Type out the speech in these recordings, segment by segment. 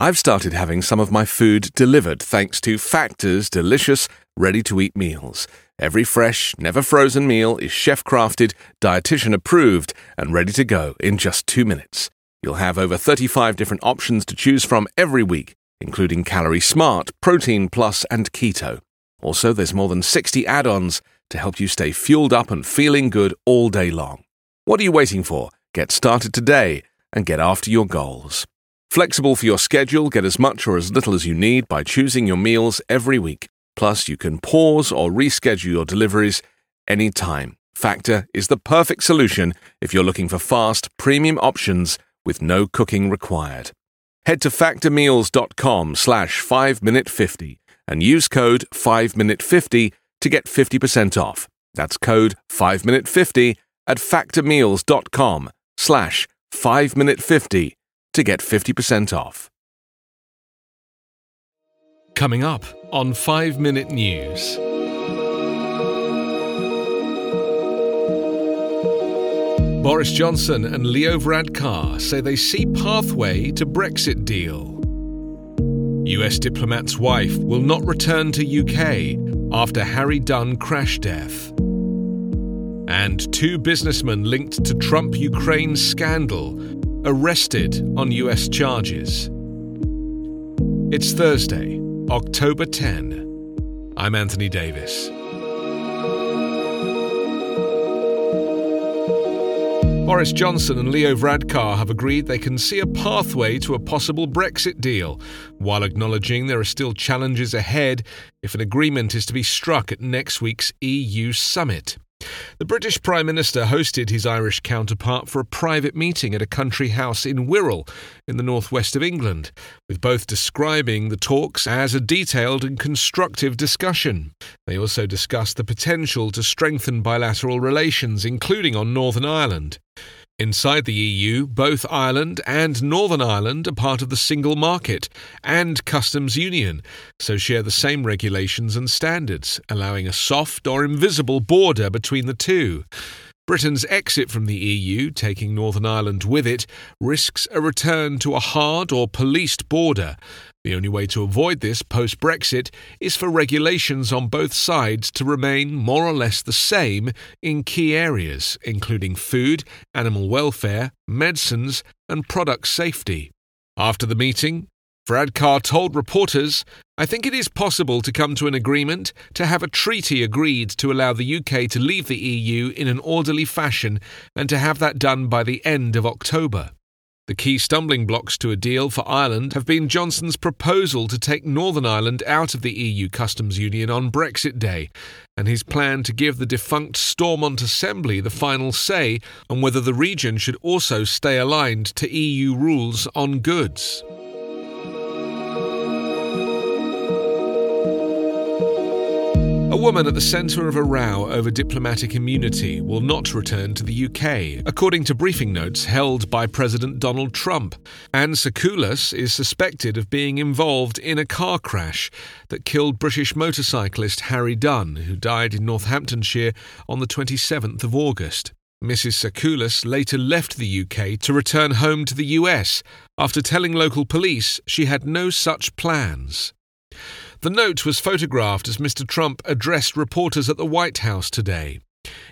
I've started having some of my food delivered thanks to Factor's delicious, ready to eat meals. Every fresh, never frozen meal is chef crafted, dietitian approved, and ready to go in just two minutes. You'll have over 35 different options to choose from every week, including Calorie Smart, Protein Plus, and Keto. Also, there's more than 60 add ons to help you stay fueled up and feeling good all day long. What are you waiting for? Get started today and get after your goals. Flexible for your schedule, get as much or as little as you need by choosing your meals every week. Plus, you can pause or reschedule your deliveries anytime. Factor is the perfect solution if you're looking for fast, premium options with no cooking required. Head to factormeals.com slash 5minute50 and use code 5minute50 to get 50% off. That's code 5minute50 at factormeals.com slash 5minute50 to get 50% off. Coming up on 5 Minute News. Boris Johnson and Leo Varadkar say they see pathway to Brexit deal. US diplomat's wife will not return to UK after Harry Dunn crash death. And two businessmen linked to Trump Ukraine scandal arrested on US charges. It's Thursday, October 10. I'm Anthony Davis. Boris Johnson and Leo Varadkar have agreed they can see a pathway to a possible Brexit deal, while acknowledging there are still challenges ahead if an agreement is to be struck at next week's EU summit. The British Prime Minister hosted his Irish counterpart for a private meeting at a country house in Wirral, in the northwest of England, with both describing the talks as a detailed and constructive discussion. They also discussed the potential to strengthen bilateral relations, including on Northern Ireland. Inside the EU, both Ireland and Northern Ireland are part of the single market and customs union, so share the same regulations and standards, allowing a soft or invisible border between the two. Britain's exit from the EU, taking Northern Ireland with it, risks a return to a hard or policed border. The only way to avoid this post Brexit is for regulations on both sides to remain more or less the same in key areas, including food, animal welfare, medicines, and product safety. After the meeting, Varadkar told reporters, I think it is possible to come to an agreement, to have a treaty agreed to allow the UK to leave the EU in an orderly fashion, and to have that done by the end of October. The key stumbling blocks to a deal for Ireland have been Johnson's proposal to take Northern Ireland out of the EU customs union on Brexit Day, and his plan to give the defunct Stormont Assembly the final say on whether the region should also stay aligned to EU rules on goods. A woman at the centre of a row over diplomatic immunity will not return to the UK, according to briefing notes held by President Donald Trump. Anne Sacoolas is suspected of being involved in a car crash that killed British motorcyclist Harry Dunn, who died in Northamptonshire on the 27th of August. Mrs. Sacoolas later left the UK to return home to the US after telling local police she had no such plans. The note was photographed as Mr. Trump addressed reporters at the White House today.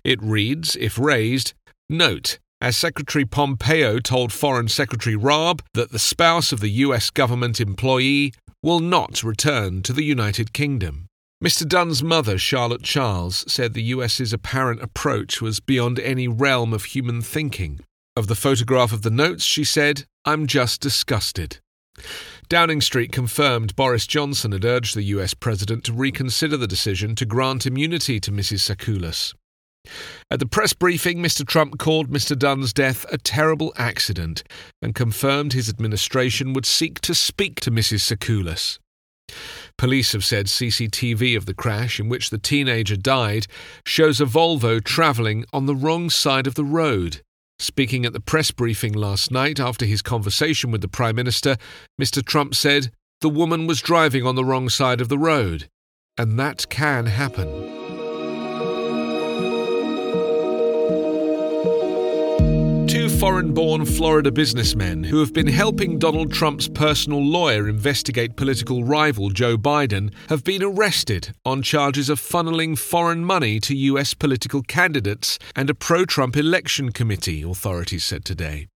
It reads, if raised, Note, as Secretary Pompeo told Foreign Secretary Raab that the spouse of the US government employee will not return to the United Kingdom. Mr. Dunn's mother, Charlotte Charles, said the US's apparent approach was beyond any realm of human thinking. Of the photograph of the notes, she said, I'm just disgusted. Downing Street confirmed Boris Johnson had urged the US president to reconsider the decision to grant immunity to Mrs. Sacoolas. At the press briefing, Mr. Trump called Mr. Dunn's death a terrible accident and confirmed his administration would seek to speak to Mrs. Sacoolas. Police have said CCTV of the crash in which the teenager died shows a Volvo travelling on the wrong side of the road. Speaking at the press briefing last night after his conversation with the Prime Minister, Mr. Trump said, The woman was driving on the wrong side of the road. And that can happen. Foreign born Florida businessmen who have been helping Donald Trump's personal lawyer investigate political rival Joe Biden have been arrested on charges of funneling foreign money to U.S. political candidates and a pro Trump election committee, authorities said today.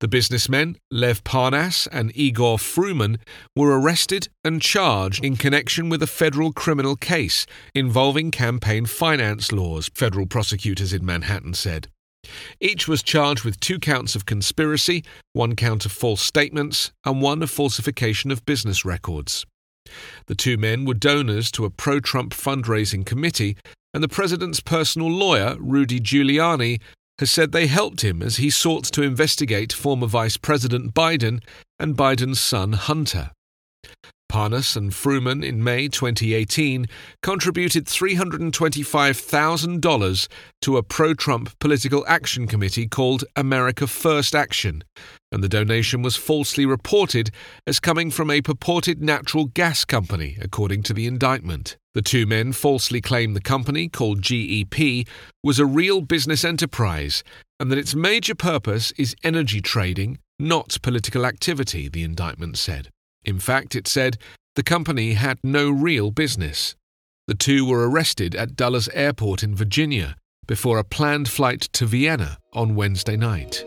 The businessmen, Lev Parnas and Igor Fruman, were arrested and charged in connection with a federal criminal case involving campaign finance laws, federal prosecutors in Manhattan said. Each was charged with two counts of conspiracy, one count of false statements, and one of falsification of business records. The two men were donors to a pro Trump fundraising committee, and the president's personal lawyer, Rudy Giuliani, has said they helped him as he sought to investigate former Vice President Biden and Biden's son Hunter. Parnas and Fruman in May 2018 contributed $325,000 to a pro Trump political action committee called America First Action, and the donation was falsely reported as coming from a purported natural gas company, according to the indictment. The two men falsely claimed the company, called GEP, was a real business enterprise and that its major purpose is energy trading, not political activity, the indictment said. In fact, it said the company had no real business. The two were arrested at Dulles Airport in Virginia before a planned flight to Vienna on Wednesday night.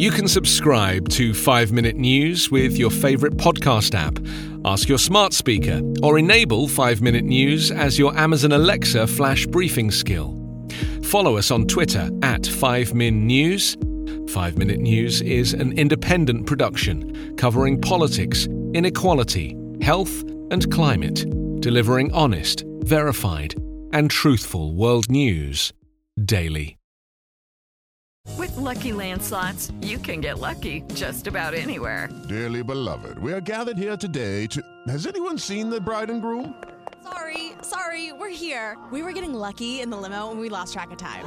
You can subscribe to 5 Minute News with your favourite podcast app. Ask your smart speaker or enable 5 Minute News as your Amazon Alexa flash briefing skill. Follow us on Twitter at 5min News 5 Minute News is an independent production covering politics, inequality, health, and climate, delivering honest, verified, and truthful world news daily. With LuckyLand Slots, you can get lucky just about anywhere. Dearly beloved, we are gathered here today to. Has anyone seen the bride and groom? Sorry, sorry, we're here. We were getting lucky in the limo and we lost track of time.